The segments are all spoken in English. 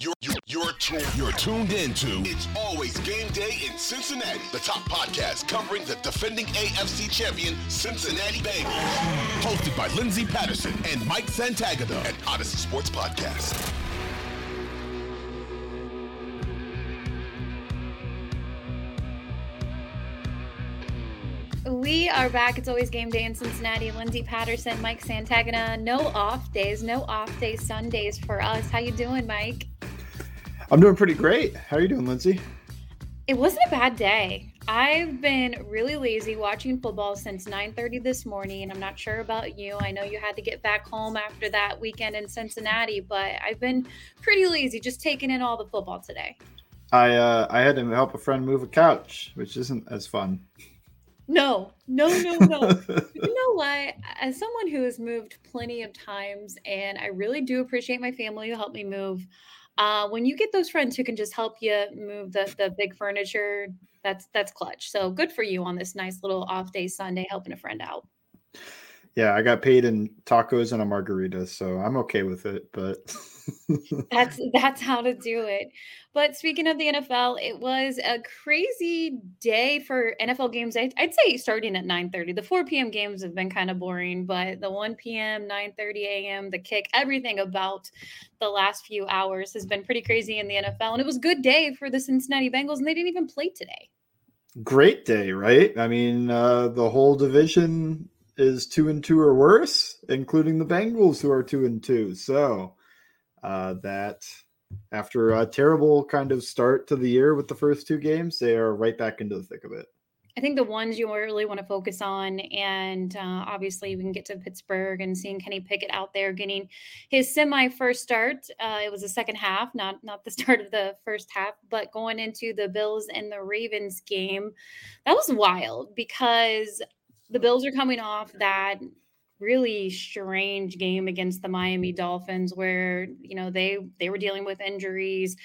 You're, you're, you're, tuned, you're tuned into It's Always Game Day in Cincinnati, the top podcast covering the defending AFC champion Cincinnati Bengals. Hosted by Lindsay Patterson and Mike Santagata, an Audacy Sports Podcast. We are back. It's always game day in Cincinnati. Lindsay Patterson, Mike Santagata. No off days, no off days, Sundays for us. How you doing, Mike? I'm doing pretty great. How are you doing, Lindsay? It wasn't a bad day. I've been really lazy watching football since 9:30 this morning. I'm not sure about you. I know you had to get back home after that weekend in Cincinnati, but I've been pretty lazy just taking in all the football today. I uh, I had to help a friend move a couch, which isn't as fun. No, no, no, no. you know what? As someone who has moved plenty of times, and I really do appreciate my family who helped me move. Uh, when you get those friends who can just help you move the the big furniture, that's that's clutch. So good for you on this nice little off day Sunday helping a friend out. Yeah, I got paid in tacos and a margarita, so I'm okay with it. But that's that's how to do it. But speaking of the NFL, it was a crazy day for NFL games. I'd, I'd say starting at 9:30. The 4 p.m. games have been kind of boring, but the 1 p.m., 9:30 a.m., the kick, everything about the last few hours has been pretty crazy in the NFL. And it was a good day for the Cincinnati Bengals, and they didn't even play today. Great day, right? I mean, uh, the whole division is two and two or worse, including the Bengals, who are two and two. So uh, that after a terrible kind of start to the year with the first two games, they are right back into the thick of it. I think the ones you really want to focus on, and uh, obviously we can get to Pittsburgh and seeing Kenny Pickett out there getting his semi first start. Uh, it was the second half, not not the start of the first half, but going into the Bills and the Ravens game, that was wild because the Bills are coming off that really strange game against the Miami Dolphins where, you know, they they were dealing with injuries.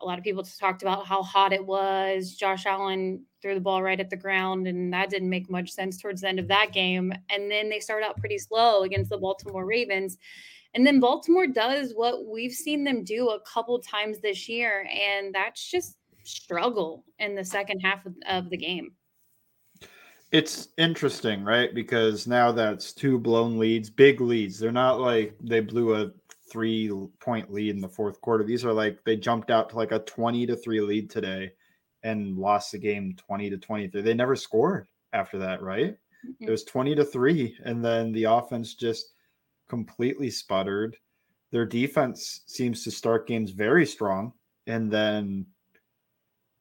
A lot of people talked about how hot it was. Josh Allen threw the ball right at the ground, and that didn't make much sense towards the end of that game. And then they start out pretty slow against the Baltimore Ravens. And then Baltimore does what we've seen them do a couple times this year, and that's just struggle in the second half of, of the game. It's interesting, right? Because now that's two blown leads, big leads. They're not like they blew a three point lead in the fourth quarter. These are like they jumped out to like a 20 to 3 lead today and lost the game 20 to 23. They never scored after that, right? Mm-hmm. It was 20 to 3 and then the offense just completely sputtered. Their defense seems to start games very strong and then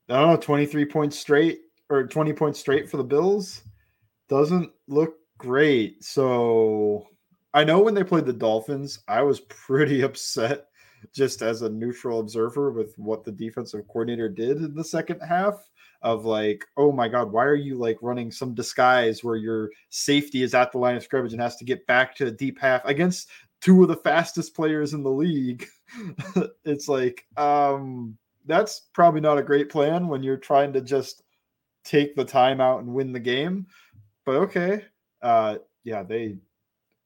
I don't know, 23 points straight or 20 points straight for the Bills doesn't look great. So I know when they played the Dolphins, I was pretty upset just as a neutral observer with what the defensive coordinator did in the second half of like, oh my God, why are you like running some disguise where your safety is at the line of scrimmage and has to get back to the deep half against two of the fastest players in the league? it's like, um, that's probably not a great plan when you're trying to just take the time out and win the game. But okay. Uh yeah, they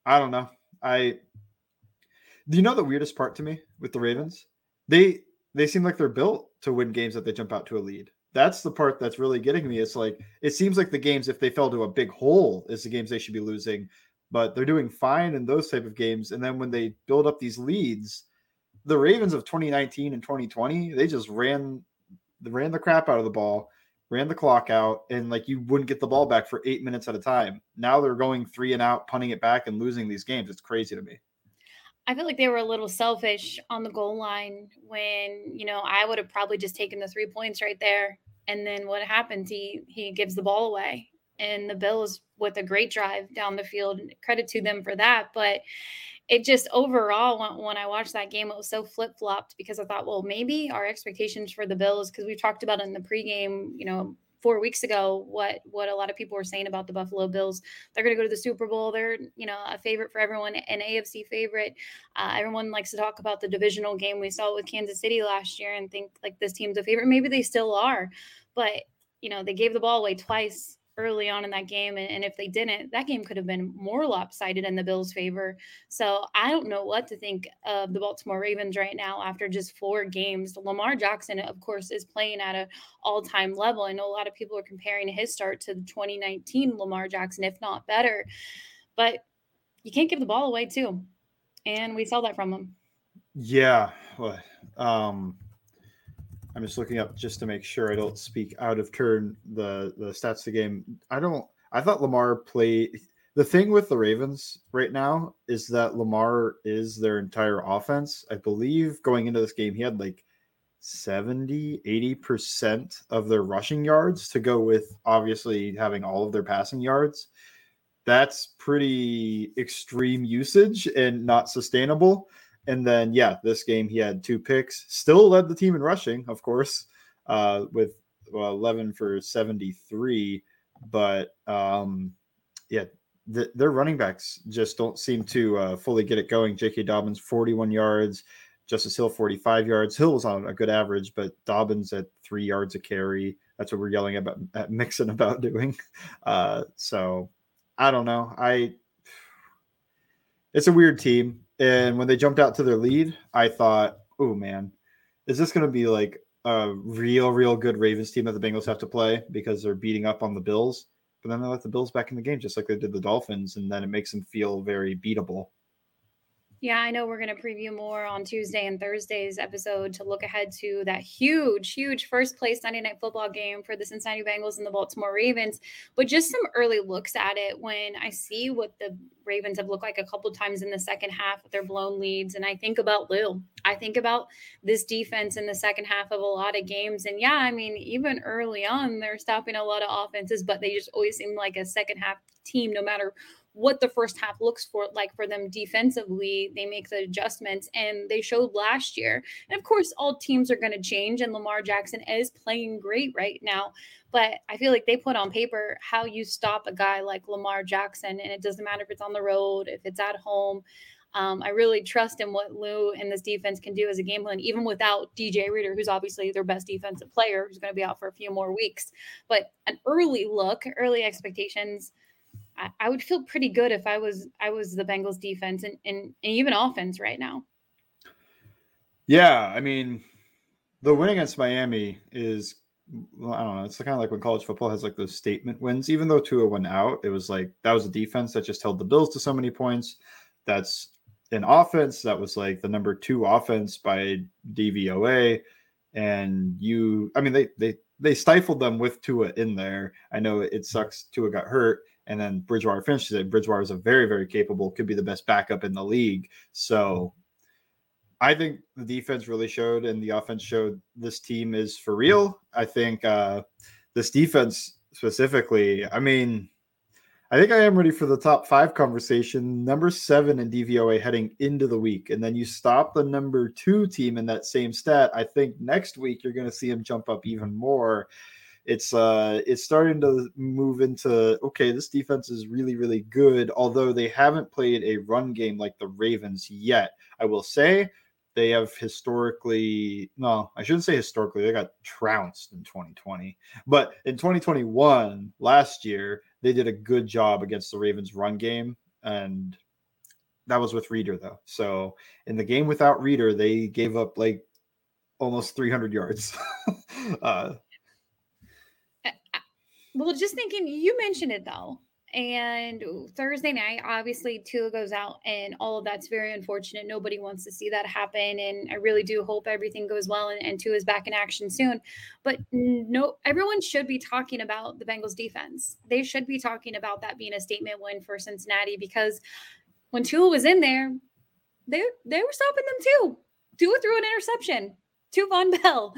I don't know. I do you know the weirdest part to me with the Ravens? They they seem like they're built to win games that they jump out to a lead. That's the part that's really getting me. It's like it seems like the games if they fell to a big hole is the games they should be losing, but they're doing fine in those type of games. And then when they build up these leads, the Ravens of 2019 and 2020, they just ran ran the crap out of the ball ran the clock out, and like you wouldn't get the ball back for eight minutes at a time. Now they're going three and out, punting it back, and losing these games. It's crazy to me. I feel like they were a little selfish on the goal line when, you know, I would have probably just taken the three points right there. And then what happens? He he gives the ball away. And the Bills with a great drive down the field. Credit to them for that. But it just overall when, when, i watched that game it was so flip-flopped because i thought well maybe our expectations for the bills because we've talked about in the pregame you know four weeks ago what what a lot of people were saying about the buffalo bills. They're going to go to the super bowl. They're you know a favorite for everyone an afc favorite. Uh, everyone likes to talk about the divisional game we saw with kansas city last year and think like this team's a favorite. Maybe they still are but you know they gave the ball away twice early on in that game. And, and if they didn't, that game could have been more lopsided in the Bills' favor. So I don't know what to think of the Baltimore Ravens right now after just four games. Lamar Jackson, of course, is playing at an all time level. I know a lot of people are comparing his start to the 2019 Lamar Jackson, if not better. But you can't give the ball away, too. And we saw that from him. Yeah. Um, I'm just looking up just to make sure I don't speak out of turn the the stats of the game. I don't. I thought Lamar played. The thing with the Ravens right now is that Lamar is their entire offense. I believe going into this game, he had like 70, 80% of their rushing yards to go with obviously having all of their passing yards. That's pretty extreme usage and not sustainable. And then, yeah, this game he had two picks, still led the team in rushing, of course, uh, with well, 11 for 73. But um, yeah, the, their running backs just don't seem to uh, fully get it going. J.K. Dobbins, 41 yards. Justice Hill, 45 yards. Hill was on a good average, but Dobbins at three yards a carry. That's what we're yelling about at Mixon about doing. Uh, so I don't know. I it's a weird team. And when they jumped out to their lead, I thought, oh man, is this going to be like a real, real good Ravens team that the Bengals have to play because they're beating up on the Bills? But then they let the Bills back in the game just like they did the Dolphins, and then it makes them feel very beatable. Yeah, I know we're going to preview more on Tuesday and Thursday's episode to look ahead to that huge, huge first place Sunday night football game for the Cincinnati Bengals and the Baltimore Ravens. But just some early looks at it when I see what the Ravens have looked like a couple times in the second half with their blown leads. And I think about Lou. I think about this defense in the second half of a lot of games. And yeah, I mean, even early on, they're stopping a lot of offenses, but they just always seem like a second half team, no matter what the first half looks for like for them defensively they make the adjustments and they showed last year and of course all teams are going to change and lamar jackson is playing great right now but i feel like they put on paper how you stop a guy like lamar jackson and it doesn't matter if it's on the road if it's at home um, I really trust in what Lou and this defense can do as a game plan, even without DJ Reader, who's obviously their best defensive player, who's going to be out for a few more weeks. But an early look, early expectations I, I would feel pretty good if I was I was the Bengals defense and, and, and even offense right now. Yeah, I mean, the win against Miami is well, I don't know. It's kind of like when college football has like those statement wins. Even though Tua went out, it was like that was a defense that just held the Bills to so many points. That's an offense that was like the number two offense by DVOA, and you. I mean, they they they stifled them with Tua in there. I know it sucks. Tua got hurt, and then Bridgewater finishes it. Bridgewater is a very, very capable, could be the best backup in the league. So I think the defense really showed and the offense showed this team is for real. I think uh, this defense specifically, I mean, I think I am ready for the top five conversation. Number seven in DVOA heading into the week. And then you stop the number two team in that same stat. I think next week you're going to see him jump up even more it's uh it's starting to move into okay this defense is really really good although they haven't played a run game like the ravens yet. I will say they have historically no i shouldn't say historically they got trounced in 2020 but in 2021 last year they did a good job against the ravens run game and that was with reader though. So in the game without reader they gave up like almost 300 yards. Uh, well, just thinking, you mentioned it though. And Thursday night, obviously, Tua goes out, and all of that's very unfortunate. Nobody wants to see that happen. And I really do hope everything goes well and, and Tua is back in action soon. But no, everyone should be talking about the Bengals defense. They should be talking about that being a statement win for Cincinnati because when Tua was in there, they they were stopping them too. Tua threw an interception to Von Bell.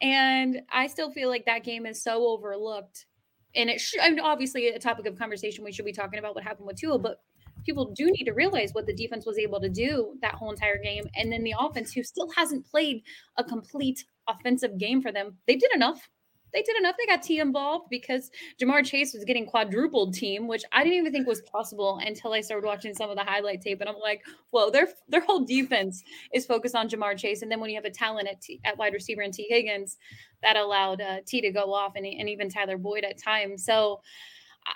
And I still feel like that game is so overlooked and it should, I mean, obviously a topic of conversation we should be talking about what happened with Tua, but people do need to realize what the defense was able to do that whole entire game. And then the offense, who still hasn't played a complete offensive game for them, they did enough they did enough. They got T involved because Ja'Marr Chase was getting quadrupled team, which I didn't even think was possible until I started watching some of the highlight tape. And I'm like, whoa, their their whole defense is focused on Ja'Marr Chase. And then when you have a talent at, T, at wide receiver and Tee Higgins, that allowed uh, T to go off and, and even Tyler Boyd at times. So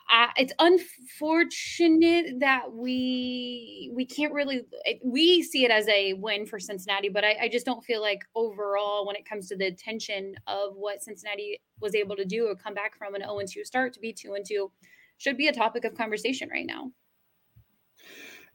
I, it's unfortunate that we we can't really we see it as a win for Cincinnati, but I, I, just don't feel like overall when it comes to the attention of what Cincinnati was able to do or come back from an 0 2 start to be 2 and 2 should be a topic of conversation right now.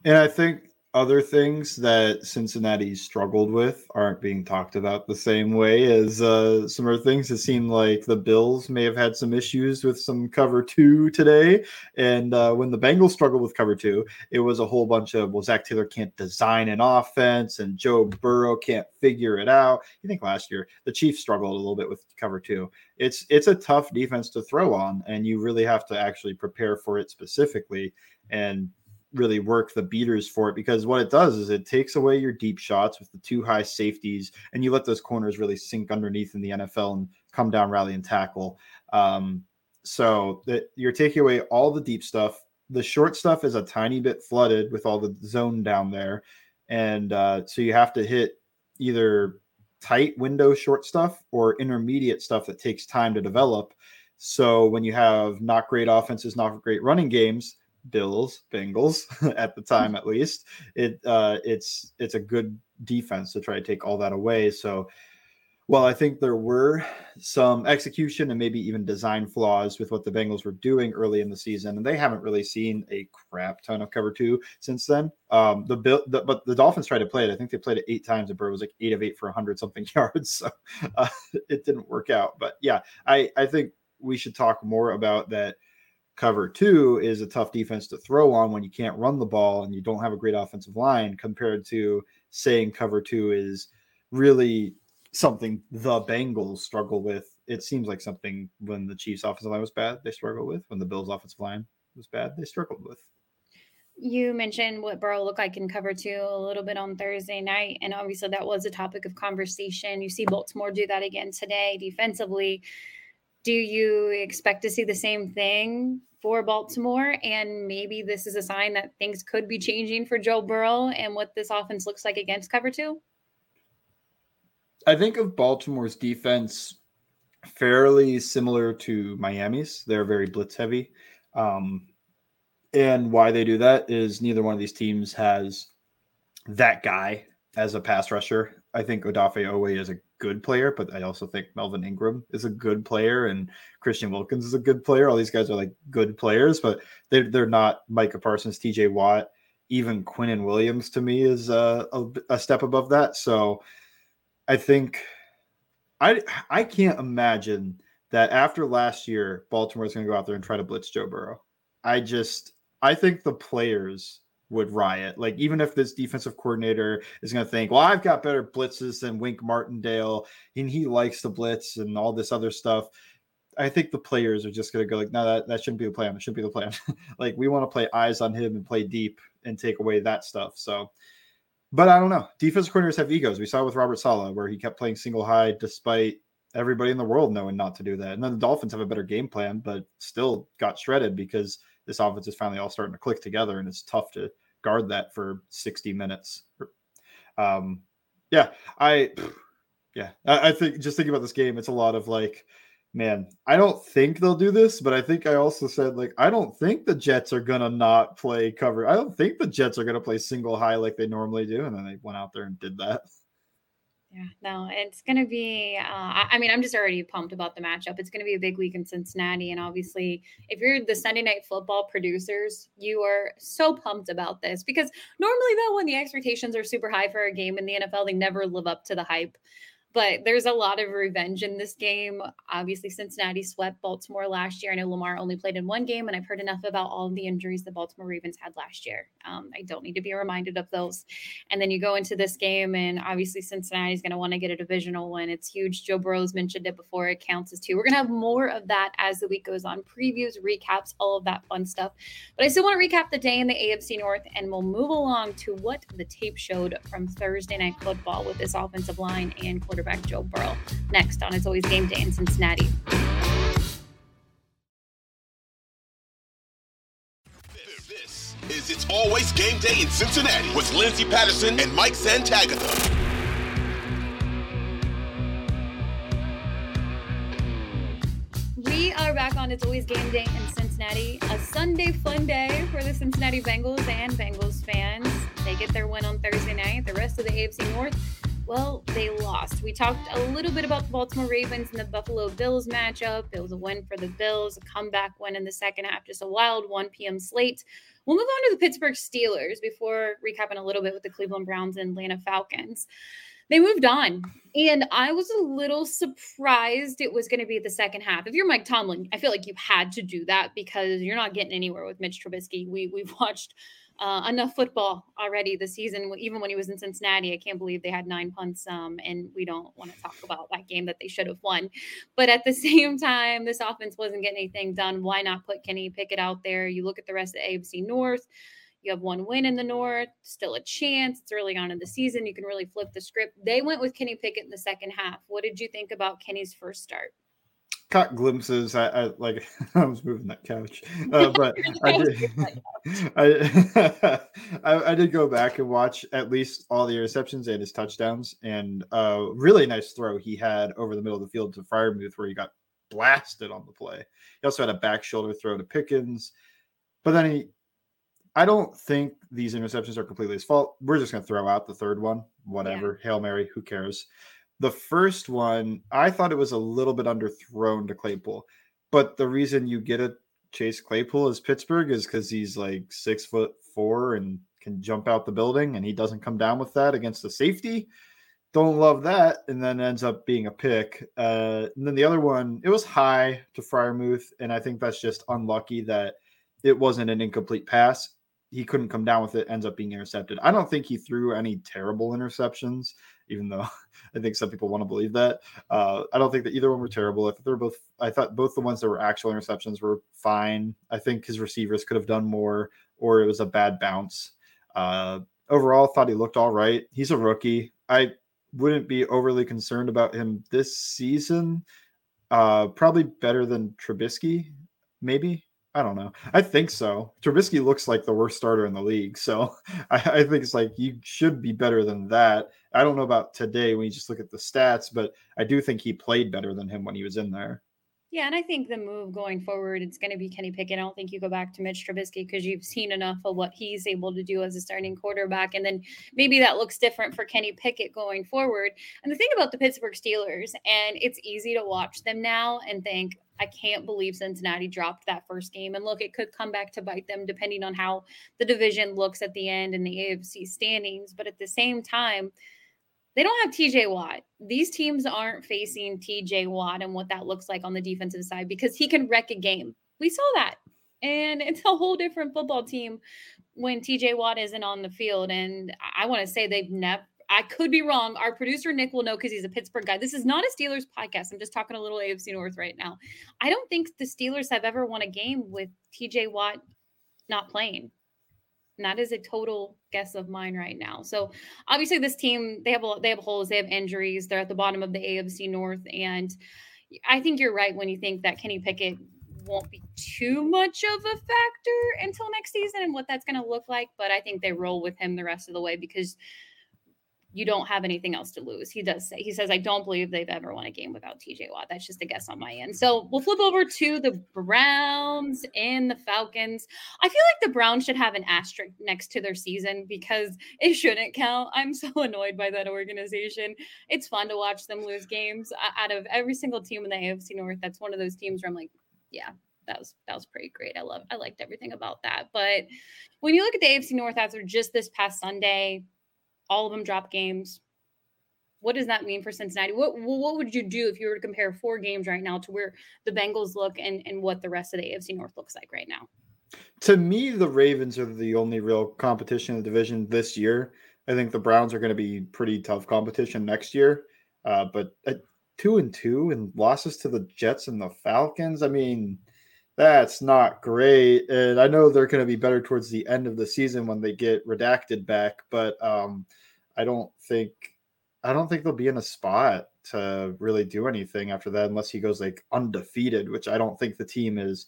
And I think other things that Cincinnati struggled with aren't being talked about the same way as uh, some other things. It seemed like the Bills may have had some issues with some cover two today. And uh, when the Bengals struggled with cover two, it was a whole bunch of, well, Zac Taylor can't design an offense and Joe Burrow can't figure it out. You think last year the Chiefs struggled a little bit with cover two. It's it's a tough defense to throw on, and you really have to actually prepare for it specifically. And really work the beaters for it because what it does is it takes away your deep shots with the two high safeties and you let those corners really sink underneath in the NFL and come down, rally, and tackle. Um, so that you're taking away all the deep stuff. The short stuff is a tiny bit flooded with all the zone down there. And uh, so you have to hit either tight window short stuff or intermediate stuff that takes time to develop. So when you have not great offenses, not great running games, Bills, Bengals at the time at least. It uh, it's it's a good defense to try to take all that away. So, well, I think there were some execution and maybe even design flaws with what the Bengals were doing early in the season, and they haven't really seen a crap ton of cover two since then. Um, the, Bill, the but the Dolphins tried to play it. I think they played it eight times, and Burrow was like eight of eight for hundred something yards. So uh, it didn't work out. But yeah, I I think we should talk more about that cover two is a tough defense to throw on when you can't run the ball and you don't have a great offensive line compared to saying cover two is really something the Bengals struggle with. It seems like something when the Chiefs offensive line was bad, they struggled with. When the Bills offensive line was bad, they struggled with. You mentioned what Burrow looked like in cover two a little bit on Thursday night. And obviously that was a topic of conversation. You see Baltimore do that again today defensively do you expect to see the same thing for Baltimore? And maybe this is a sign that things could be changing for Joe Burrow and what this offense looks like against cover two? I think of Baltimore's defense fairly similar to Miami's. They're very blitz heavy. Um, and why they do that is neither one of these teams has that guy as a pass rusher. I think Odafe Oweh is a good player, but I also think Melvin Ingram is a good player and Christian Wilkins is a good player. All these guys are like good players, but they're, they're not Micah Parsons, TJ Watt, even Quinnen Williams to me is a, a, a step above that. So I think I I can't imagine that after last year, Baltimore is going to go out there and try to blitz Joe Burrow. I just I think the players would riot. Like even if this defensive coordinator is going to think, "Well, I've got better blitzes than Wink Martindale, and he likes the blitz and all this other stuff." I think the players are just going to go like, "No, that, that shouldn't be the plan. It shouldn't be the plan." like we want to play eyes on him and play deep and take away that stuff. So, but I don't know. Defensive coordinators have egos. We saw with Robert Saleh where he kept playing single high despite everybody in the world knowing not to do that. And then the Dolphins have a better game plan, but still got shredded because this offense is finally all starting to click together, and it's tough to guard that for 60 minutes. Um, yeah, I, yeah, I, I think just thinking about this game, it's a lot of like, man, I don't think they'll do this, but I think I also said like I don't think the Jets are gonna not play cover. I don't think the Jets are gonna play single high like they normally do, and then they went out there and did that. Yeah, no, it's going to be. Uh, I mean, I'm just already pumped about the matchup. It's going to be a big week in Cincinnati, and obviously, if you're the Sunday Night Football producers, you are so pumped about this because normally, though, when the expectations are super high for a game in the NFL, they never live up to the hype but there's a lot of revenge in this game. Obviously, Cincinnati swept Baltimore last year. I know Lamar only played in one game, and I've heard enough about all of the injuries the Baltimore Ravens had last year. Um, I don't need to be reminded of those. And then you go into this game, and obviously, Cincinnati's going to want to get a divisional win. It's huge. Joe Burrow's mentioned it before. It counts as two. We're going to have more of that as the week goes on previews, recaps, all of that fun stuff. But I still want to recap the day in the AFC North, and we'll move along to what the tape showed from Thursday Night Football with this offensive line and quarterback quarterback Joe Burrow. Next on It's Always Game Day in Cincinnati. This is It's Always Game Day in Cincinnati with Lindsay Patterson and Mike Santagata. We are back on It's Always Game Day in Cincinnati. A Sunday fun day for the Cincinnati Bengals and Bengals fans. They get their win on Thursday night. The rest of the AFC North, well, they lost. We talked a little bit about the Baltimore Ravens and the Buffalo Bills matchup. It was a win for the Bills, a comeback win in the second half, just a wild 1 p.m. slate. We'll move on to the Pittsburgh Steelers before recapping a little bit with the Cleveland Browns and Atlanta Falcons they moved on. And I was a little surprised it was going to be the second half. If you're Mike Tomlin, I feel like you had to do that because you're not getting anywhere with Mitch Trubisky. We we've watched uh, enough football already this season. Even when he was in Cincinnati, I can't believe they had nine punts. Um, and we don't want to talk about that game that they should have won. But at the same time, this offense wasn't getting anything done. Why not put Kenny Pickett out there? You look at the rest of the AFC North. You have one win in the North, still a chance. It's early on in the season. You can really flip the script. They went with Kenny Pickett in the second half. What did you think about Kenny's first start? Caught glimpses. I, I like. I was moving that couch, uh, but I did. I, I, I did go back and watch at least all the interceptions and his touchdowns, and a uh, really nice throw he had over the middle of the field to Freiermuth where he got blasted on the play. He also had a back shoulder throw to Pickens, but then he I don't think these interceptions are completely his fault. We're just going to throw out the third one, whatever. Yeah. Hail Mary, who cares? The first one, I thought it was a little bit underthrown to Claypool. But the reason you get a Chase Claypool as Pittsburgh is because he's like six foot four and can jump out the building, and he doesn't come down with that against the safety. Don't love that, and then ends up being a pick. Uh, and then the other one, it was high to Freiermuth, and I think that's just unlucky that it wasn't an incomplete pass he couldn't come down with it, ends up being intercepted. I don't think he threw any terrible interceptions, even though I think some people want to believe that. Uh, I don't think that either one were terrible. I thought they're both. I thought both the ones that were actual interceptions were fine. I think his receivers could have done more, or it was a bad bounce. Uh, overall, thought he looked all right. He's a rookie. I wouldn't be overly concerned about him this season. Uh, probably better than Trubisky, maybe. I don't know. I think so. Trubisky looks like the worst starter in the league. So I, I, think it's like you should be better than that. I don't know about today when you just look at the stats, but I do think he played better than him when he was in there. Yeah, and I think the move going forward, it's going to be Kenny Pickett. I don't think you go back to Mitch Trubisky because you've seen enough of what he's able to do as a starting quarterback. And then maybe that looks different for Kenny Pickett going forward. And the thing about the Pittsburgh Steelers, and it's easy to watch them now and think, I can't believe Cincinnati dropped that first game. And look, it could come back to bite them depending on how the division looks at the end in the AFC standings. But at the same time, they don't have TJ Watt. These teams aren't facing TJ Watt and what that looks like on the defensive side because he can wreck a game. We saw that. And it's a whole different football team when TJ Watt isn't on the field. And I want to say they've never I could be wrong. Our producer Nick will know because he's a Pittsburgh guy. This is not a Steelers podcast. I'm just talking a little AFC North right now. I don't think the Steelers have ever won a game with TJ Watt not playing. And that is a total guess of mine right now. So obviously this team they have a, they have holes, they have injuries. They're at the bottom of the AFC North, and I think you're right when you think that Kenny Pickett won't be too much of a factor until next season and what that's going to look like. But I think they roll with him the rest of the way because you don't have anything else to lose. He does say, he says, I don't believe they've ever won a game without TJ Watt. That's just a guess on my end. So we'll flip over to the Browns and the Falcons. I feel like the Browns should have an asterisk next to their season because it shouldn't count. I'm so annoyed by that organization. It's fun to watch them lose games. Out of every single team in the AFC North, that's one of those teams where I'm like, yeah, that was that was pretty great. I love I liked everything about that. But when you look at the AFC North after just this past Sunday, all of them drop games. What does that mean for Cincinnati? What what would you do if you were to compare four games right now to where the Bengals look and, and what the rest of the AFC North looks like right now? To me, the Ravens are the only real competition in the division this year. I think the Browns are going to be pretty tough competition next year. Uh, but at two and two and losses to the Jets and the Falcons, I mean, that's not great. And I know they're going to be better towards the end of the season when they get redacted back, but um, I don't think I don't think they'll be in a spot to really do anything after that unless he goes like undefeated, which I don't think the team is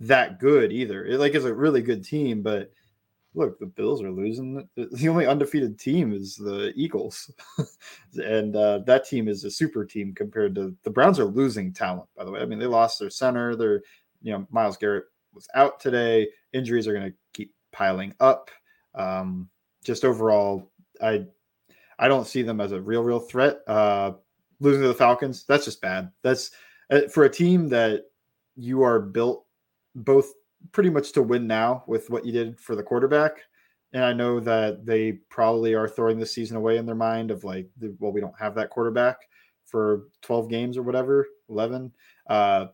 that good either. It like is a really good team, but look, the Bills are losing. The only undefeated team is the Eagles, and uh, that team is a super team compared to the Browns. Are losing talent, by the way. I mean, they lost their center. They're you know Myles Garrett was out today. Injuries are going to keep piling up. Um, just overall, I I don't see them as a real real threat. Uh, losing to the Falcons, that's just bad. That's uh, for a team that you are built both pretty much to win now with what you did for the quarterback. And I know that they probably are throwing the season away in their mind of like, well, we don't have that quarterback for 12 games or whatever, 11. Uh,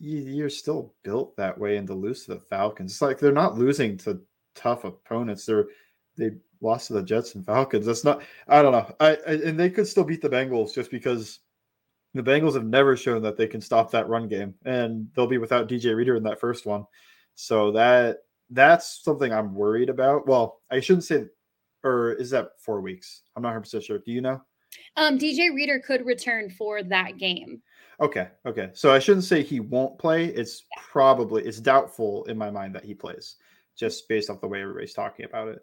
you're still built that way and to lose to the Falcons. It's like they're not losing to tough opponents. They're they lost to the Jets and Falcons. That's not I don't know. I, I and they could still beat the Bengals just because the Bengals have never shown that they can stop that run game, and they'll be without DJ Reader in that first one. So that that's something I'm worried about. Well, I shouldn't say, or is that four weeks? I'm not 100 percent sure. Do you know? Um, DJ Reader could return for that game. Okay, okay. So I shouldn't say he won't play. It's yeah. probably it's doubtful in my mind that he plays, just based off the way everybody's talking about it.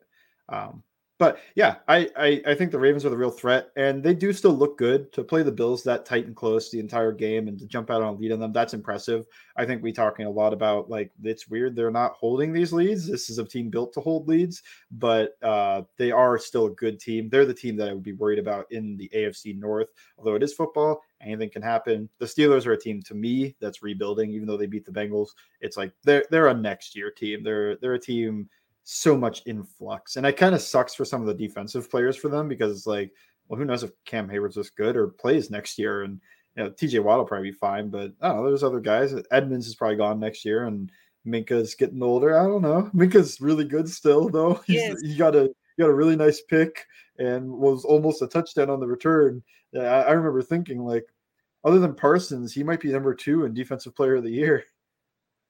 Um, but yeah, I, I, I think the Ravens are the real threat, and they do still look good to play the Bills that tight and close the entire game and to jump out on a lead on them. That's impressive. I think we talking a lot about like it's weird they're not holding these leads. This is a team built to hold leads, but uh, they are still a good team. They're the team that I would be worried about in the AFC North. Although it is football, anything can happen. The Steelers are a team to me that's rebuilding, even though they beat the Bengals. It's like they're they're a next year team. They're they're a team so much influx. And it kind of sucks for some of the defensive players for them because it's like, well, who knows if Cam Heyward's this good or plays next year. And you know, TJ Watt will probably be fine, but I don't know. There's other guys. Edmunds is probably gone next year, and Minkah's getting older. I don't know. Minkah's really good still, though. He's, he got a he got a really nice pick and was almost a touchdown on the return. I, I remember thinking like, other than Parsons, he might be number two in defensive player of the year.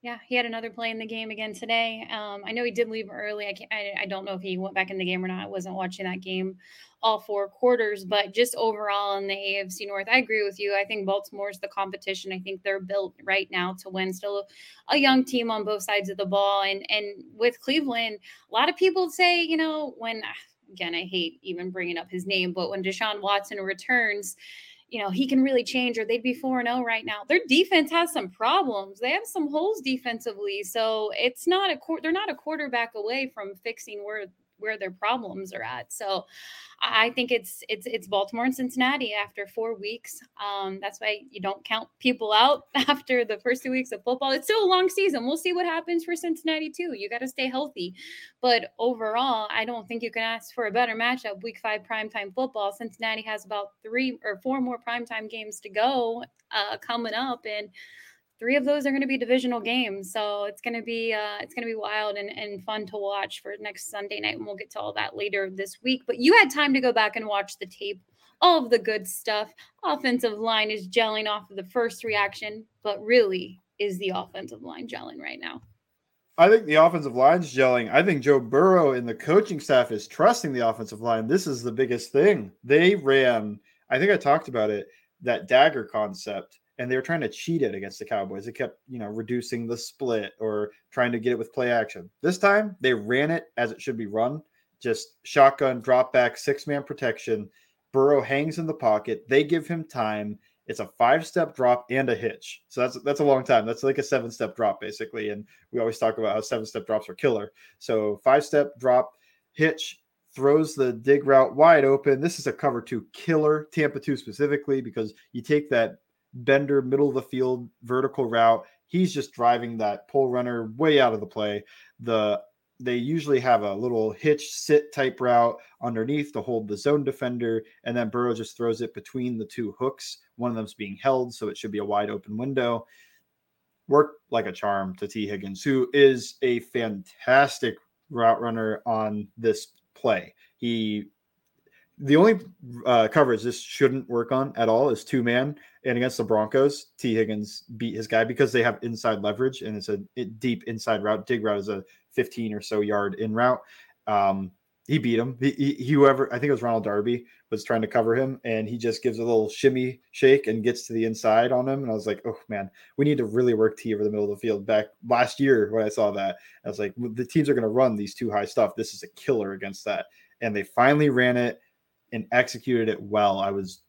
Yeah, he had another play in the game again today. Um, I know he did leave early. I, I, I don't know if he went back in the game or not. I wasn't watching that game all four quarters, but just overall in the AFC North, I agree with you. I think Baltimore's the competition. I think they're built right now to win. Still a young team on both sides of the ball, and and with Cleveland, a lot of people say, you know, when again, I hate even bringing up his name, but when Deshaun Watson returns you know, he can really change or they'd be 4 0 right now. Their defense has some problems. They have some holes defensively. So it's not a they're not a quarterback away from fixing where where their problems are at. So I think it's it's it's Baltimore and Cincinnati after four weeks. Um, that's why you don't count people out after the first two weeks of football. It's still a long season. We'll see what happens for Cincinnati too. You got to stay healthy, but overall, I don't think you can ask for a better matchup. Week five primetime football. Cincinnati has about three or four more primetime games to go uh, coming up, and three of those are going to be divisional games so it's going to be uh, it's going to be wild and, and fun to watch for next sunday night and we'll get to all that later this week but you had time to go back and watch the tape all of the good stuff offensive line is gelling off of the first reaction but really is the offensive line gelling right now I think the offensive line's gelling. I think Joe Burrow and the coaching staff is trusting the offensive line. This is the biggest thing. They ran, I think I talked about it, that dagger concept and they were trying to cheat it against the Cowboys. They kept, you know, reducing the split or trying to get it with play action. This time they ran it as it should be run, just shotgun, drop back, six man protection. Burrow hangs in the pocket. They give him time. It's a five step drop and a hitch. So that's that's a long time. That's like a seven step drop basically. And we always talk about how seven step drops are killer. So five step drop, hitch, throws the dig route wide open. This is a cover two killer, Tampa 2 specifically, because you take that bender, middle of the field, vertical route. He's just driving that pull runner way out of the play. The they usually have a little hitch sit type route underneath to hold the zone defender, and then Burrow just throws it between the two hooks. One of them's being held, so it should be a wide open window. Work like a charm to Tee Higgins, who is a fantastic route runner on this play. He the only uh, coverage this shouldn't work on at all is two man. And against the Broncos, Tee Higgins beat his guy because they have inside leverage and it's a deep inside route. Dig route is a 15 or so yard in route. Um, he beat him. He, he, whoever I think it was Ronald Darby was trying to cover him, and he just gives a little shimmy shake and gets to the inside on him. And I was like, oh man, we need to really work T over the middle of the field. Back last year when I saw that, I was like, the teams are going to run these two high stuff. This is a killer against that, and they finally ran it and executed it well. I was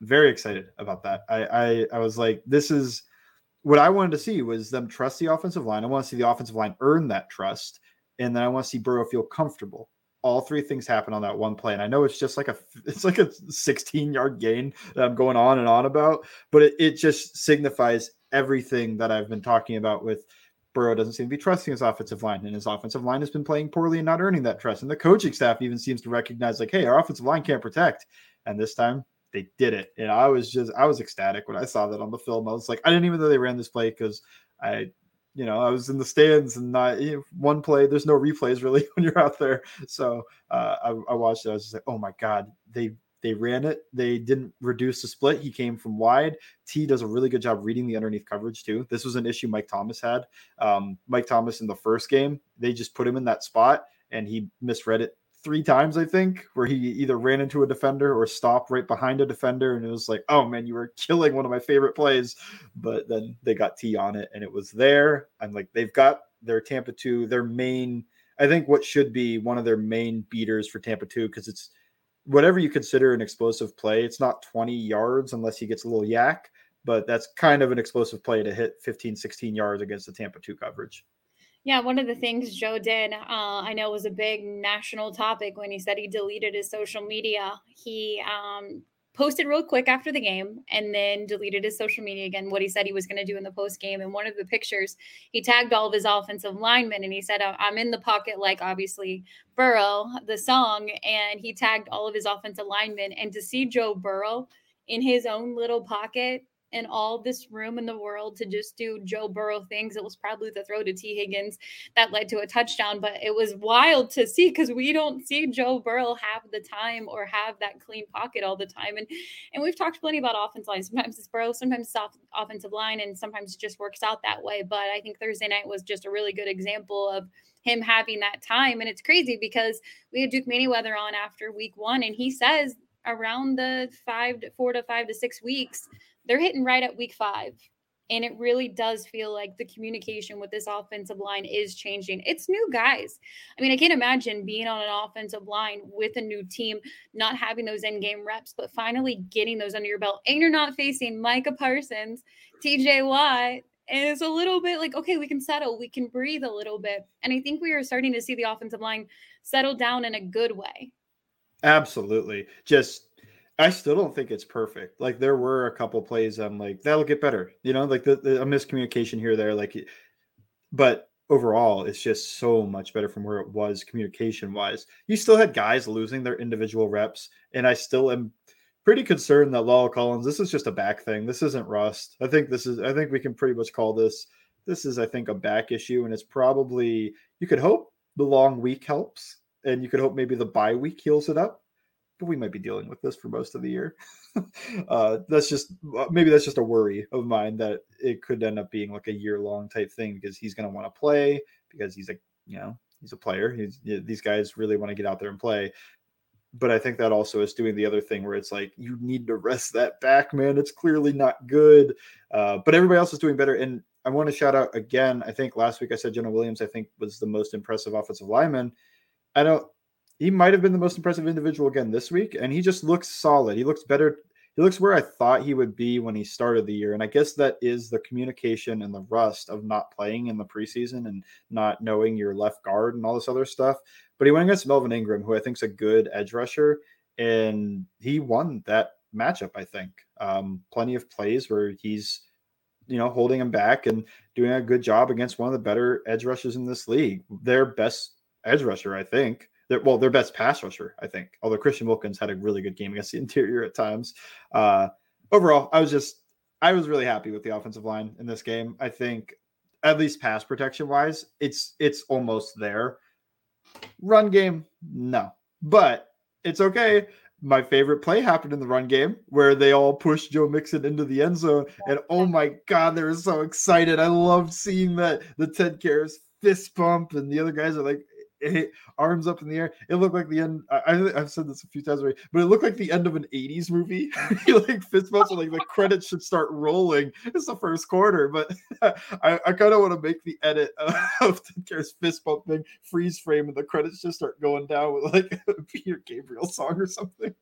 very excited about that. I I, I was like, this is what I wanted to see was them trust the offensive line. I want to see the offensive line earn that trust, and then I want to see Burrow feel comfortable all three things happen on that one play. And I know it's just like a it's like a 16 yard gain that I'm going on and on about, but it, it just signifies everything that I've been talking about with Burrow doesn't seem to be trusting his offensive line, and his offensive line has been playing poorly and not earning that trust. And the coaching staff even seems to recognize, like, hey, our offensive line can't protect. And this time they did it. And I was just I was ecstatic when I saw that on the film. I was like, I didn't even know they ran this play because I you know, I was in the stands and not you know, one play. There's no replays really when you're out there. So uh, I, I, watched it. I was just like, oh my god, they they ran it. They didn't reduce the split. He came from wide. T does a really good job reading the underneath coverage too. This was an issue Mike Thomas had. Um, Mike Thomas in the first game, they just put him in that spot and he misread it three times, I think, where he either ran into a defender or stopped right behind a defender. And it was like, oh man, you were killing one of my favorite plays. But then they got T on it and it was there. I'm like, they've got their Tampa 2, their main, I think what should be one of their main beaters for Tampa 2, because it's whatever you consider an explosive play, it's not 20 yards unless he gets a little YAC, but that's kind of an explosive play to hit 15, 16 yards against the Tampa 2 coverage. Yeah, one of the things Joe did, uh, I know was a big national topic when he said he deleted his social media. He um, posted real quick after the game and then deleted his social media again, what he said he was going to do in the post game. And one of the pictures, he tagged all of his offensive linemen and he said, uh, I'm in the pocket, like obviously Burrow, the song. And he tagged all of his offensive linemen. And to see Joe Burrow in his own little pocket and all this room in the world to just do Joe Burrow things. It was probably the throw to Tee Higgins that led to a touchdown, but it was wild to see because we don't see Joe Burrow have the time or have that clean pocket all the time. And and we've talked plenty about offensive line. Sometimes it's Burrow, sometimes it's off, offensive line, and sometimes it just works out that way. But I think Thursday night was just a really good example of him having that time. And it's crazy because we had Duke Manyweather on after week one, and he says around the five to four to five to six weeks they're hitting right at week five. And it really does feel like the communication with this offensive line is changing. It's new guys. I mean, I can't imagine being on an offensive line with a new team, not having those end game reps, but finally getting those under your belt. And you're not facing Micah Parsons, TJ Watt. And it's a little bit like, okay, we can settle, we can breathe a little bit. And I think we are starting to see the offensive line settle down in a good way. Absolutely. Just I still don't think it's perfect. Like there were a couple plays I'm like that'll get better. You know, like the, the a miscommunication here there like but overall it's just so much better from where it was communication wise. You still had guys losing their individual reps and I still am pretty concerned that La'el Collins this is just a back thing. This isn't rust. I think this is I think we can pretty much call this this is I think a back issue and it's probably you could hope the long week helps and you could hope maybe the bye week heals it up we might be dealing with this for most of the year. uh, that's just uh, maybe that's just a worry of mine that it could end up being like a year long type thing because he's going to want to play because he's a you know he's a player. He's these guys really want to get out there and play. But I think that also is doing the other thing where it's like you need to rest that back, man. It's clearly not good. Uh, but everybody else is doing better. And I want to shout out again. I think last week I said Jonah Williams. I think was the most impressive offensive lineman. I don't he might have been the most impressive individual again this week, and he just looks solid. He looks better. He looks where I thought he would be when he started the year, and I guess that is the communication and the rust of not playing in the preseason and not knowing your left guard and all this other stuff. But he went against Melvin Ingram, who I think is a good edge rusher, and he won that matchup. I think um, plenty of plays where he's you know holding him back and doing a good job against one of the better edge rushers in this league. Their best edge rusher, I think their, well, their best pass rusher, I think. Although Christian Wilkins had a really good game against the interior at times. Uh, overall, I was just I was really happy with the offensive line in this game. I think at least pass protection wise, it's it's almost there. Run game, no, but it's okay. My favorite play happened in the run game where they all pushed Joe Mixon into the end zone, and oh my god, they were so excited! I loved seeing that the Ted Karras fist bump, and the other guys are like, it, arms up in the air. It looked like the end. I, have said this a few times already, but it looked like the end of an '80s movie. like fist bumps, like the credits should start rolling. It's the first quarter, but I, I kind of want to make the edit of Ted fist bumping freeze frame, and the credits just start going down with like a Peter Gabriel song or something.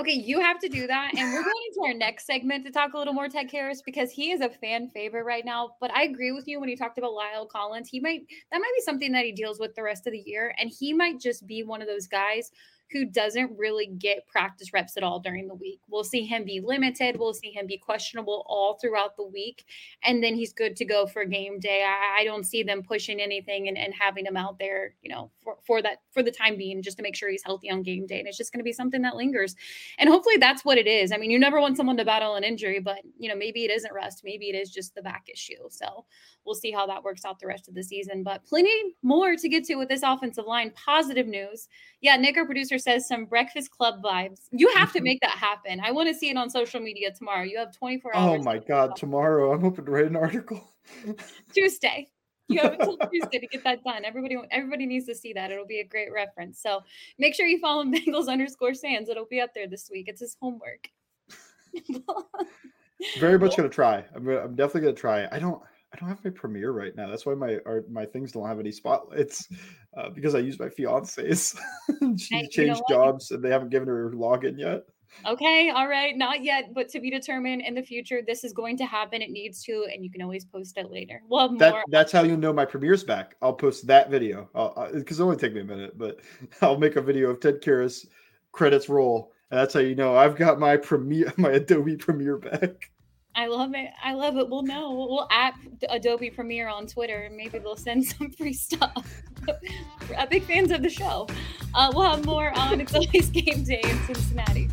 Okay, you have to do that. And we're going into our next segment to talk a little more Ted Karras because he is a fan favorite right now. But I agree with you when you talked about La'el Collins. He might, that might be something that he deals with the rest of the year. And he might just be one of those guys who doesn't really get practice reps at all during the week. We'll see him be limited. We'll see him be questionable all throughout the week. And then he's good to go for game day. I, I don't see them pushing anything and, and having him out there, you know, for, for that, for the time being, just to make sure he's healthy on game day. And it's just going to be something that lingers. And hopefully that's what it is. I mean, you never want someone to battle an injury, but, you know, maybe it isn't rest. Maybe it is just the back issue. So we'll see how that works out the rest of the season. But plenty more to get to with this offensive line. Positive news. Yeah, Nick, our producer, says some Breakfast Club vibes. You have to mm-hmm. make that happen. I want to see it on social media tomorrow. You have 24 hours. Oh my God, tomorrow I'm hoping to write an article. Tuesday. You have until Tuesday to get that done. Everybody, everybody needs to see that. It'll be a great reference. So make sure you follow Bengals underscore Sans. It'll be up there this week. It's his homework. Very much gonna try. I'm, I'm definitely gonna try. I don't. I don't have my Premiere right now. That's why my our, my things don't have any spotlights uh, because I use my fiance's. she hey, changed jobs and they haven't given her login yet. Okay, all right, not yet, but to be determined in the future. This is going to happen. It needs to, and you can always post it later. Well, that, that's how you know my Premiere's back. I'll post that video because it'll only take me a minute, but I'll make a video of Ted Karras credits roll, and that's how you know I've got my Premiere, my Adobe Premiere back. I love it. I love it. We'll know. We'll app Adobe Premiere on Twitter and maybe they'll send some free stuff. Uh, big fans of the show. Uh, we'll have more on It's Always Game Day in Cincinnati.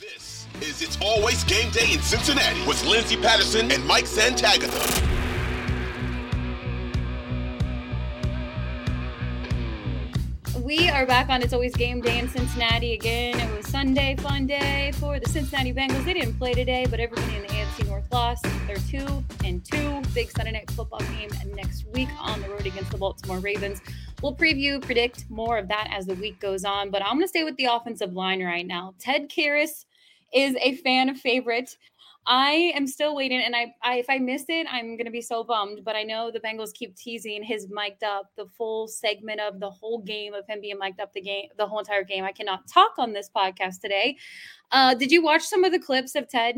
This is It's Always Game Day in Cincinnati with Lindsay Patterson and Mike Santagata. We are back on It's Always Game Day in Cincinnati again. It was Sunday, fun day for the Cincinnati Bengals. They didn't play today, but everybody in the AFC North lost. They're two and two. Big Sunday night football game next week on the road against the Baltimore Ravens. We'll preview, predict more of that as the week goes on. But I'm going to stay with the offensive line right now. Ted Karras is a fan favorite. I am still waiting, and I, I if I miss it, I'm gonna be so bummed. But I know the Bengals keep teasing his mic'd up, the full segment of the whole game of him being mic'd up the game, the whole entire game. I cannot talk on this podcast today. Uh, did you watch some of the clips of Ted?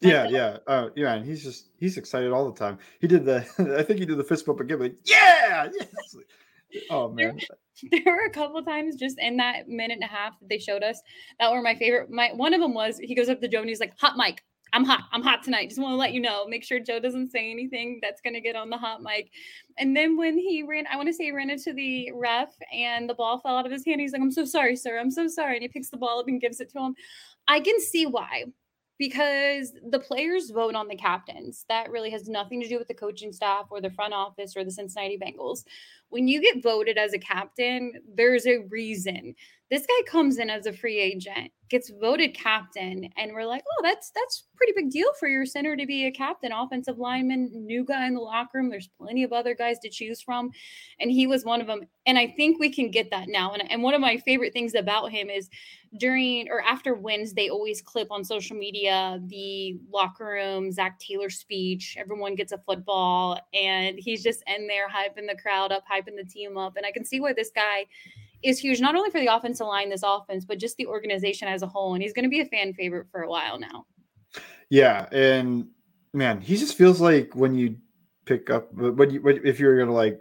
Yeah, yeah, uh, yeah, and he's just he's excited all the time. He did the, I think he did the fist bump again, like yeah, yes. Oh man. There, there were a couple times just in that minute and a half that they showed us that were my favorite. My one of them was he goes up to Joe and he's like, "Hot mic, I'm hot. I'm hot tonight. Just want to let you know. Make sure Joe doesn't say anything that's going to get on the hot mic. And then when he ran, I want to say he ran into the ref and the ball fell out of his hand. He's like, I'm so sorry, sir. I'm so sorry. And he picks the ball up and gives it to him. I can see why because the players vote on the captains. That really has nothing to do with the coaching staff or the front office or the Cincinnati Bengals. When you get voted as a captain, there's a reason. This guy comes in as a free agent, gets voted captain, and we're like, oh, that's that's pretty big deal for your center to be a captain, offensive lineman, new guy in the locker room. There's plenty of other guys to choose from, and he was one of them. And I think we can get that now. And, and one of my favorite things about him is during or after wins, they always clip on social media the locker room Zac Taylor speech. Everyone gets a football, and he's just in there hyping the crowd up, hyping the team up. And I can see why this guy is huge, not only for the offensive line, this offense, but just the organization as a whole. And he's going to be a fan favorite for a while now. Yeah, and man, he just feels like when you pick up when you if you're going to like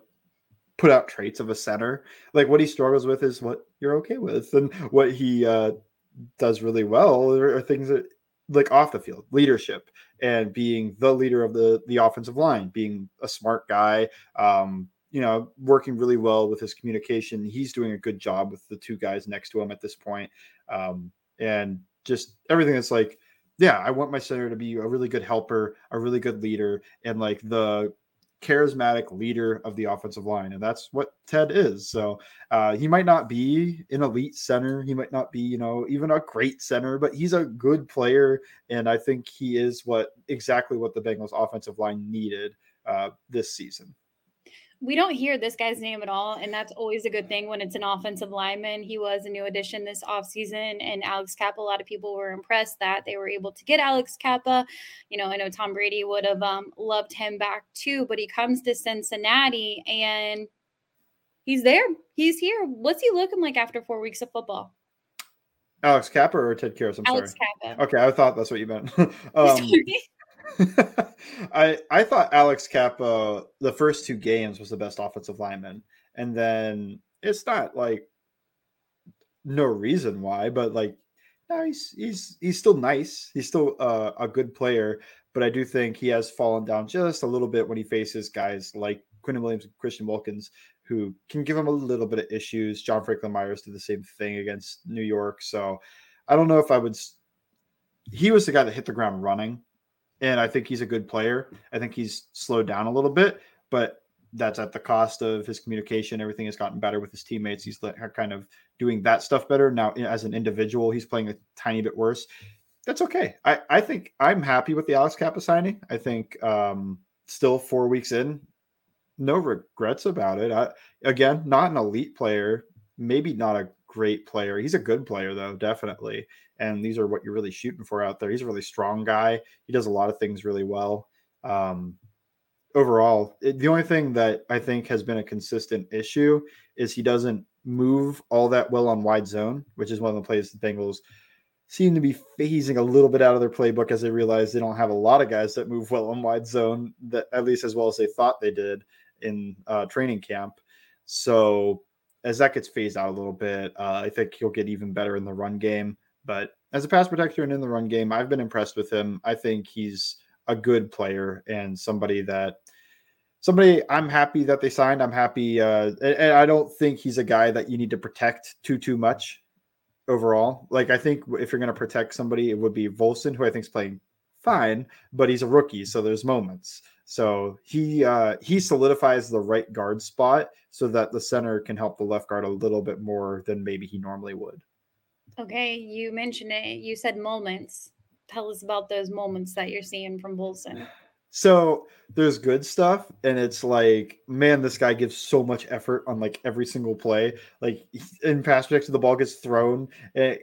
put out traits of a center, like what he struggles with is what you're okay with, and what he uh, does really well are, are things that like off the field leadership and being the leader of the the offensive line being a smart guy um you know, working really well with his communication. He's doing a good job with the two guys next to him at this point. Um, and just everything that's like, yeah, I want my center to be a really good helper, a really good leader, and like the charismatic leader of the offensive line. And that's what Ted is. So uh, he might not be an elite center. He might not be, you know, even a great center, but he's a good player. And I think he is what exactly what the Bengals offensive line needed uh, this season we don't hear this guy's name at all, and that's always a good thing when it's an offensive lineman. He was a new addition this offseason, and Alex Cappa, a lot of people were impressed that they were able to get Alex Cappa. You know, I know Tom Brady would have um, loved him back too, but he comes to Cincinnati and he's there. He's here. What's he looking like after four weeks of football? Alex Cappa or Ted Karras? I'm Alex sorry. Cappa. Okay, I thought that's what you meant. um, I I thought Alex Cappa the first two games was the best offensive lineman, and then it's not like no reason why, but like no, he's he's he's still nice. He's still uh, a good player, but I do think he has fallen down just a little bit when he faces guys like Quinn Williams and Christian Wilkins, who can give him a little bit of issues. John Franklin Myers did the same thing against New York, so I don't know if I would. He was the guy that hit the ground running and I think he's a good player. I think he's slowed down a little bit, but that's at the cost of his communication. Everything has gotten better with his teammates. He's kind of doing that stuff better now. As an individual, he's playing a tiny bit worse. That's okay. I, I think I'm happy with the Alex Cappa signing. I think um, still four weeks in, no regrets about it. I, again, not an elite player, maybe not a great player. He's a good player though, definitely and these are what you're really shooting for out there. He's a really strong guy. He does a lot of things really well. Um, overall, it, the only thing that I think has been a consistent issue is he doesn't move all that well on wide zone, which is one of the plays the Bengals seem to be phasing a little bit out of their playbook as they realize they don't have a lot of guys that move well on wide zone that at least as well as they thought they did in uh, training camp. So as that gets phased out a little bit, uh, I think he'll get even better in the run game. But as a pass protector and in the run game, I've been impressed with him. I think he's a good player and somebody that somebody I'm happy that they signed. I'm happy, uh, and I don't think he's a guy that you need to protect too too much overall. Like I think if you're going to protect somebody, it would be Volson, who I think is playing fine, but he's a rookie, so there's moments. So he uh, he solidifies the right guard spot so that the center can help the left guard a little bit more than maybe he normally would. Okay, you mentioned it. You said moments. Tell us about those moments that you're seeing from Volson. So there's good stuff, and it's like, man, this guy gives so much effort on like every single play. Like in pass protection, the ball gets thrown and eh,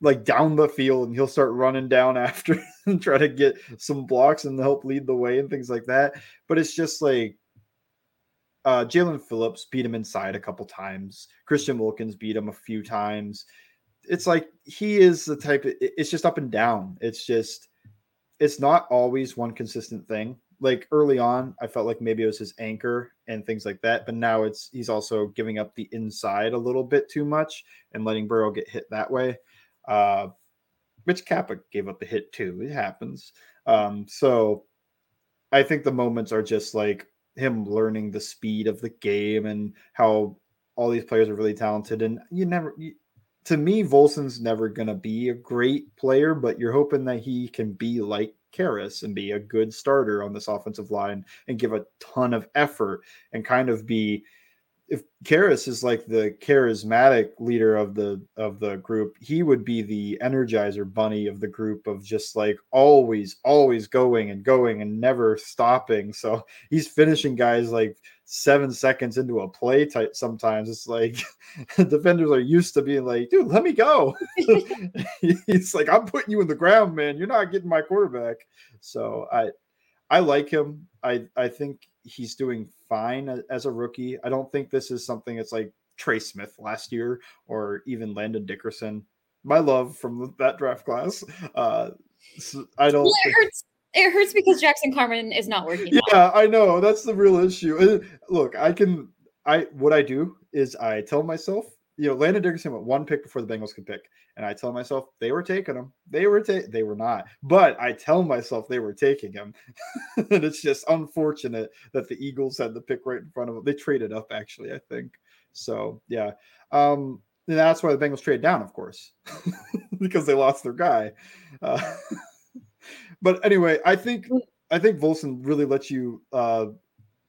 like down the field, and he'll start running down after and try to get some blocks and help lead the way and things like that. But it's just like uh, Jaelan Phillips beat him inside a couple times. Christian Wilkins beat him a few times it's like he is the type of, it's just up and down. It's just it's not always one consistent thing. Like early on, I felt like maybe it was his anchor and things like that, but now it's he's also giving up the inside a little bit too much and letting Burrow get hit that way. Uh Rich Cappa gave up a hit too. It happens. Um, so I think the moments are just like him learning the speed of the game and how all these players are really talented and you never you, to me, Volson's never going to be a great player, but you're hoping that he can be like Karras and be a good starter on this offensive line and give a ton of effort and kind of be if Karras is like the charismatic leader of the of the group, he would be the energizer bunny of the group of just like always, always going and going and never stopping. So he's finishing guys like seven seconds into a play type sometimes it's like defenders are used to being like dude let me go. He's like i'm putting you in the ground man. You're not getting my quarterback. So i i like him. I i think he's doing fine as a rookie. I don't think this is something that's like trey smith last year or even landon dickerson. My love from that draft class uh i don't well, it hurts because Jackson Carman is not working. Yeah, I know. That's the real issue. Look, I can I what I do is I tell myself, you know, Landon Dickerson went one pick before the Bengals could pick. And I tell myself they were taking him. They were ta- they were not. But I tell myself they were taking him. and it's just unfortunate that the Eagles had the pick right in front of them. They traded up actually, I think. So yeah. Um and that's why the Bengals trade down, of course, because they lost their guy. Uh, but anyway, I think I think Volson really lets you uh,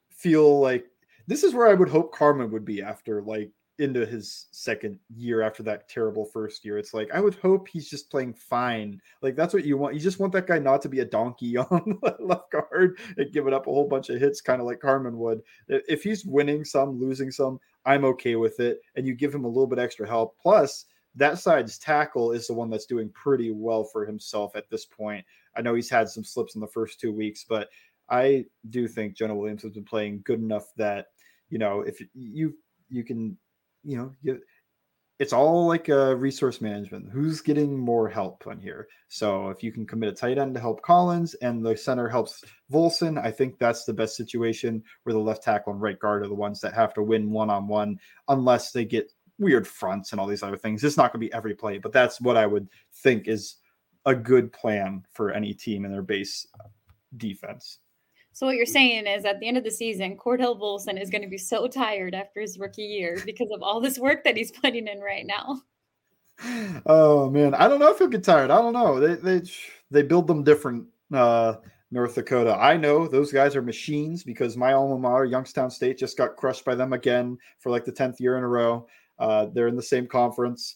feel like this is where I would hope Carman would be after like into his second year after that terrible first year. It's like I would hope he's just playing fine. Like that's what you want. You just want that guy not to be a donkey on left guard and giving up a whole bunch of hits, kind of like Carman would. If he's winning some, losing some, I'm okay with it. And you give him a little bit extra help. Plus, that side's tackle is the one that's doing pretty well for himself at this point. I know he's had some slips in the first two weeks, but I do think Jonah Williams has been playing good enough that you know if you you can you know you, it's all like a resource management. Who's getting more help on here? So if you can commit a tight end to help Collins and the center helps Volson, I think that's the best situation where the left tackle and right guard are the ones that have to win one on one, unless they get weird fronts and all these other things. It's not going to be every play, but that's what I would think is a good plan for any team in their base defense. So what you're saying is at the end of the season, Cordell Volson is going to be so tired after his rookie year because of all this work that he's putting in right now. Oh man, I don't know if he'll get tired. I don't know. They they they build them different. Uh, North Dakota. I know those guys are machines because my alma mater, Youngstown State, just got crushed by them again for like the tenth year in a row. Uh, they're in the same conference.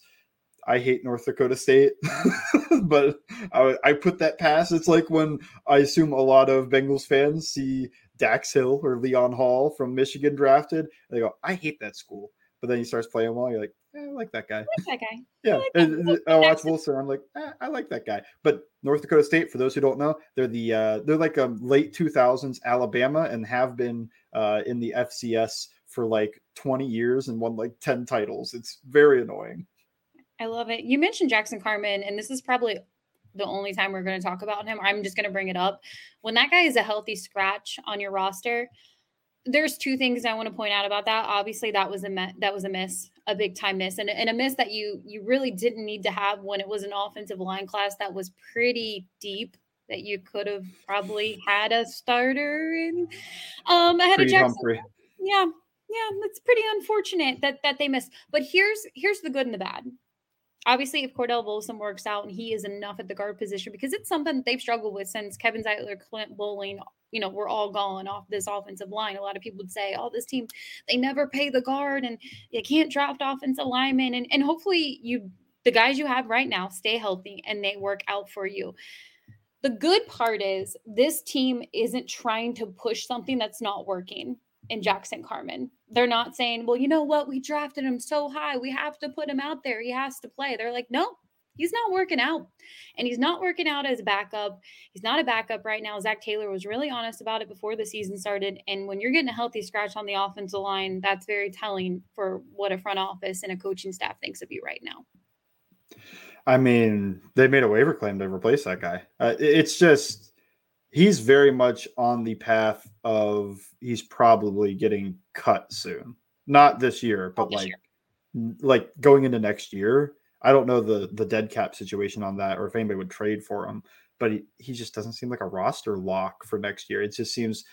I hate North Dakota State, but I, I, put that past. It's like when I assume a lot of Bengals fans see Dax Hill or Leon Hall from Michigan drafted. they go, I hate that school. But then he starts playing well. You're like, eh, I like that guy. I like that guy. yeah. I, like that. I watch Wilson. I'm like, eh, I like that guy. But North Dakota State, for those who don't know, they're the uh, they're like a late 2000s Alabama and have been uh, in the FCS for like 20 years and won like 10 titles. It's very annoying. I love it. You mentioned Jackson Carman, and this is probably the only time we're going to talk about him. I'm just going to bring it up. When that guy is a healthy scratch on your roster, there's two things I want to point out about that. Obviously, that was a me- that was a miss, a big time miss, and, and a miss that you you really didn't need to have when it was an offensive line class that was pretty deep. That you could have probably had a starter in um ahead pretty of Jackson. Humphrey. Yeah, yeah, it's pretty unfortunate that that they missed. But here's here's the good and the bad obviously if Cordell Volson works out and he is enough at the guard position because it's something that they've struggled with since Kevin Zeitler, Clint Boling, you know, we're all gone off this offensive line. A lot of people would say, "Oh, this team they never pay the guard and you can't draft offensive linemen." And and hopefully you the guys you have right now stay healthy and they work out for you. The good part is this team isn't trying to push something that's not working in Jackson Carman. They're not saying, well, you know what? We drafted him so high. We have to put him out there. He has to play. They're like, no, he's not working out. And he's not working out as a backup. He's not a backup right now. Zac Taylor was really honest about it before the season started. And when you're getting a healthy scratch on the offensive line, that's very telling for what a front office and a coaching staff thinks of you right now. I mean, they made a waiver claim to replace that guy. Uh, it's just he's very much on the path of he's probably getting cut soon. Not this year, but this like year. like going into next year. I don't know the the dead cap situation on that or if anybody would trade for him, but he, he just doesn't seem like a roster lock for next year. It just seems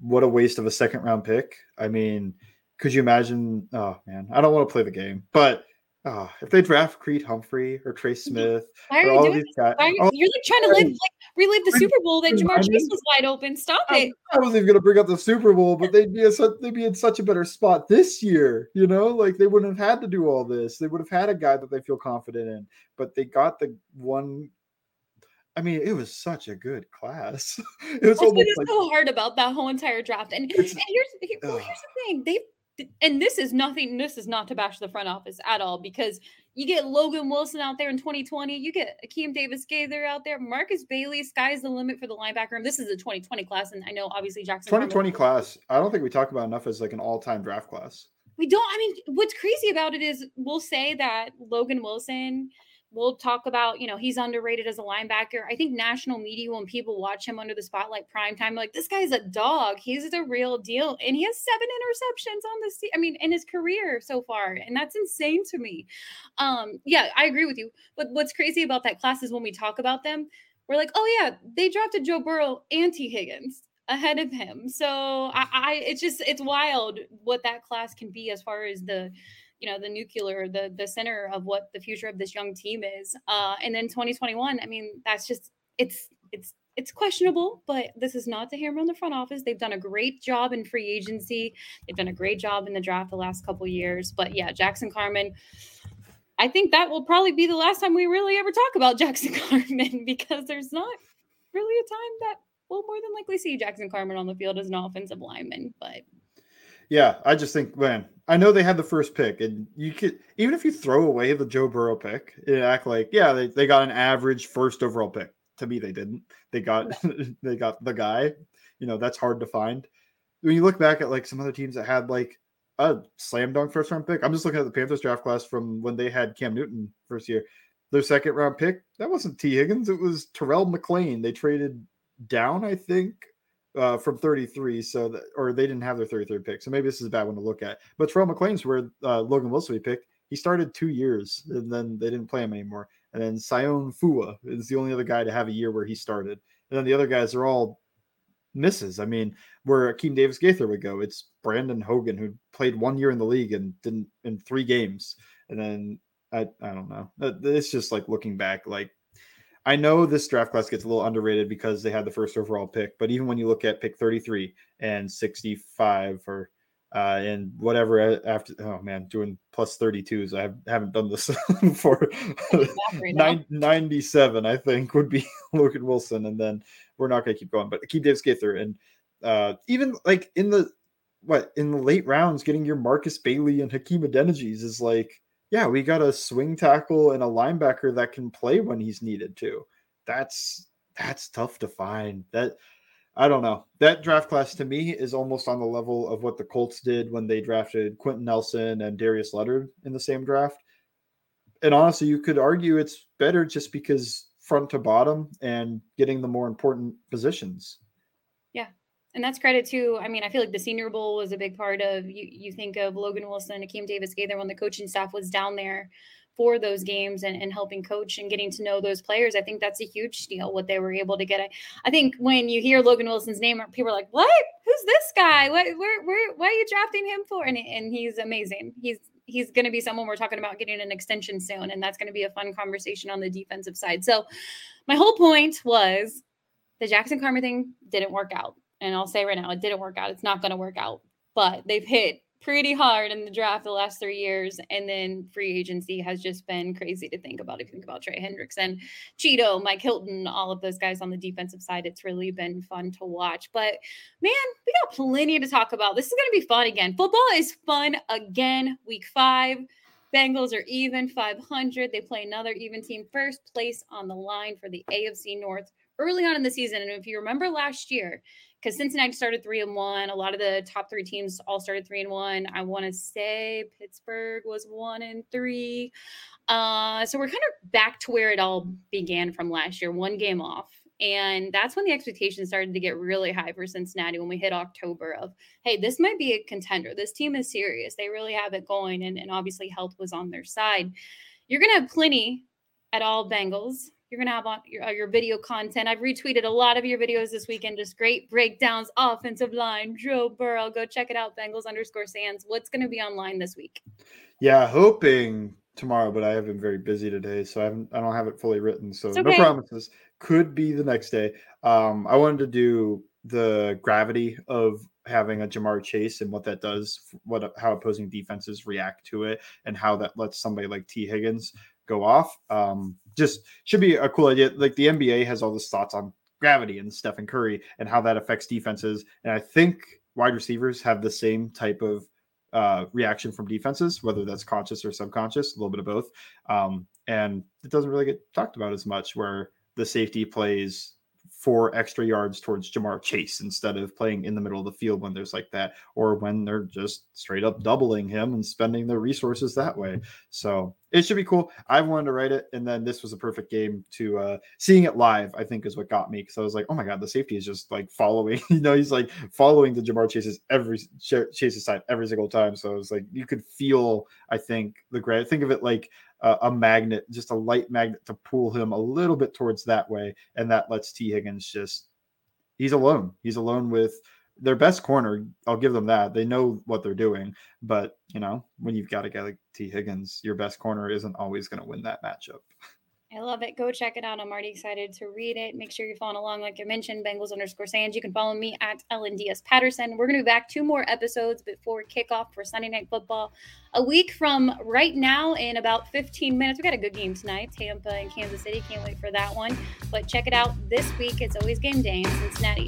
what a waste of a second round pick. I mean, could you imagine? Oh man, I don't want to play the game, but Oh, if they draft Creed Humphrey or Trey Smith, you doing guys, are you, are like trying to live like relive the Super Bowl that Ja'Marr Chase was wide open. Stop I, it. I wasn't even going to bring up the Super Bowl, but they'd be a, they'd be in such a better spot this year. You know, like they wouldn't have had to do all this. They would have had a guy that they feel confident in, but they got the one. I mean, it was such a good class. it was almost like, so hard about that whole entire draft. And, and here's, well, here's the thing: they and this is nothing this is not to bash the front office at all because you get Logan Wilson out there in 2020 you get Akeem Davis Gaither out there Markus Bailey sky's the limit for the linebacker and this is a 2020 class and I know obviously Jackson 2020 class I don't think we talk about enough as like an all-time draft class. We don't I mean what's crazy about it is we'll say that Logan Wilson we'll talk about, you know, he's underrated as a linebacker. I think national media, when people watch him under the spotlight prime time, like this guy's a dog. He's the real deal. And he has seven interceptions on the I mean, in his career so far. And that's insane to me. Um, yeah, I agree with you. But what's crazy about that class is when we talk about them, we're like, oh yeah, they drafted Joe Burrow and Tee Higgins ahead of him. So I, I it's just it's wild what that class can be as far as the you know the nuclear the the center of what the future of this young team is uh and then 2021 i mean that's just it's it's it's questionable, but this is not to hammer on the front office. They've done a great job in free agency. They've done a great job in the draft the last couple years. But yeah, Jackson Carman, I think that will probably be the last time we really ever talk about Jackson Carman because there's not really a time that we'll more than likely see Jackson Carman on the field as an offensive lineman. But yeah, I just think, man, I know they had the first pick, and you could even if you throw away the Joe Burrow pick, it act like yeah, they, they got an average first overall pick. To me, they didn't. They got they got the guy. You know, that's hard to find. When you look back at like some other teams that had like a slam dunk first round pick, I'm just looking at the Panthers draft class from when they had Cam Newton first year. Their second round pick, that wasn't Tee Higgins, it was Terrell McClain. They traded down, I think, uh, from 33. So that, or they didn't have their 33rd pick. So maybe this is a bad one to look at. But Terrell McClain's where uh, Logan Wilson picked. He started two years and then they didn't play him anymore. And then Sione Fua is the only other guy to have a year where he started. And then the other guys are all misses. I mean, where Akeem Davis Gaither would go, it's Brandon Hogan who played one year in the league and didn't in three games. And then I I don't know. It's just like looking back, like I know this draft class gets a little underrated because they had the first overall pick, but even when you look at pick 33 and 65 or uh, and whatever after oh man doing plus 32s i haven't done this for 97 i think would be logan wilson and then we're not going to keep going but keep davis gaither and uh, even like in the what in the late rounds getting your markus bailey and hakeem adenijis is like yeah, we got a swing tackle and a linebacker that can play when he's needed to. That's that's tough to find. That I don't know. That draft class to me is almost on the level of what the Colts did when they drafted Quenton Nelson and Darius Leonard in the same draft. And honestly, you could argue it's better just because front to bottom and getting the more important positions and that's credit to i mean i feel like the senior bowl was a big part of you you think of logan wilson akeem davis gaither when the coaching staff was down there for those games and, and helping coach and getting to know those players. I think that's a huge deal what they were able to get. I, I think when you hear logan wilson's name people are like what? Who's this guy? What where, where why are you drafting him for? And, and he's amazing. He's he's going to be someone we're talking about getting an extension soon and that's going to be a fun conversation on the defensive side. So my whole point was the jackson carman thing didn't work out and I'll say right now, it didn't work out. It's not going to work out. But they've hit pretty hard in the draft the last three years. And then free agency has just been crazy to think about. If you think about Trey Hendrickson, Chido, Mike Hilton, all of those guys on the defensive side, it's really been fun to watch. But man, we got plenty to talk about. This is going to be fun again. Football is fun again. Week five. Bengals are even 500. They play another even team, first place on the line for the AFC North early on in the season. And if you remember last year, because Cincinnati started three and one. A lot of the top three teams all started three and one. I want to say Pittsburgh was one and three. Uh, so we're kind of back to where it all began from last year, one game off. And that's when the expectations started to get really high for Cincinnati when we hit October of, hey, this might be a contender. This team is serious. They really have it going. And, and obviously health was on their side. You're going to have plenty at all Bengals you're going to have on your, uh, your video content. I've retweeted a lot of your videos this weekend, just great breakdowns, offensive line, Joe Burrow. Go check it out, Bengals underscore Sans. What's going to be online this week? Yeah, hoping tomorrow, but I have been very busy today, so I haven't. I don't have it fully written, so okay. no promises. Could be the next day. Um, I wanted to do the gravity of having a Ja'Marr Chase and what that does, what how opposing defenses react to it, and how that lets somebody like Tee Higgins go off. Um, just should be a cool idea. Like the NBA has all this thoughts on gravity and Stephen Curry and how that affects defenses. And I think wide receivers have the same type of uh, reaction from defenses, whether that's conscious or subconscious, a little bit of both. Um, and it doesn't really get talked about as much where the safety plays four extra yards towards Ja'Marr Chase instead of playing in the middle of the field when there's like that, or when they're just straight up doubling him and spending their resources that way. So it should be cool. I've wanted to write it, and then this was a perfect game to uh seeing it live. I think is what got me because I was like, oh my god, the safety is just like following. you know, he's like following the Ja'Marr Chase's every Chase's side every single time. So it was like you could feel. I think the great. Think of it like a, a magnet, just a light magnet to pull him a little bit towards that way, and that lets Tee Higgins just he's alone. He's alone with their best corner. I'll give them that. They know what they're doing, but you know when you've got a guy like Tee Higgins, your best corner isn't always going to win that matchup. I love it. Go check it out. I'm already excited to read it. Make sure you're following along, like I mentioned, Bengals underscore Sans. You can follow me at Diaz Patterson. We're going to be back two more episodes before kickoff for Sunday Night Football. A week from right now, in about 15 minutes. We got a good game tonight, Tampa and Kansas City. Can't wait for that one. But check it out this week. It's always game day in Cincinnati.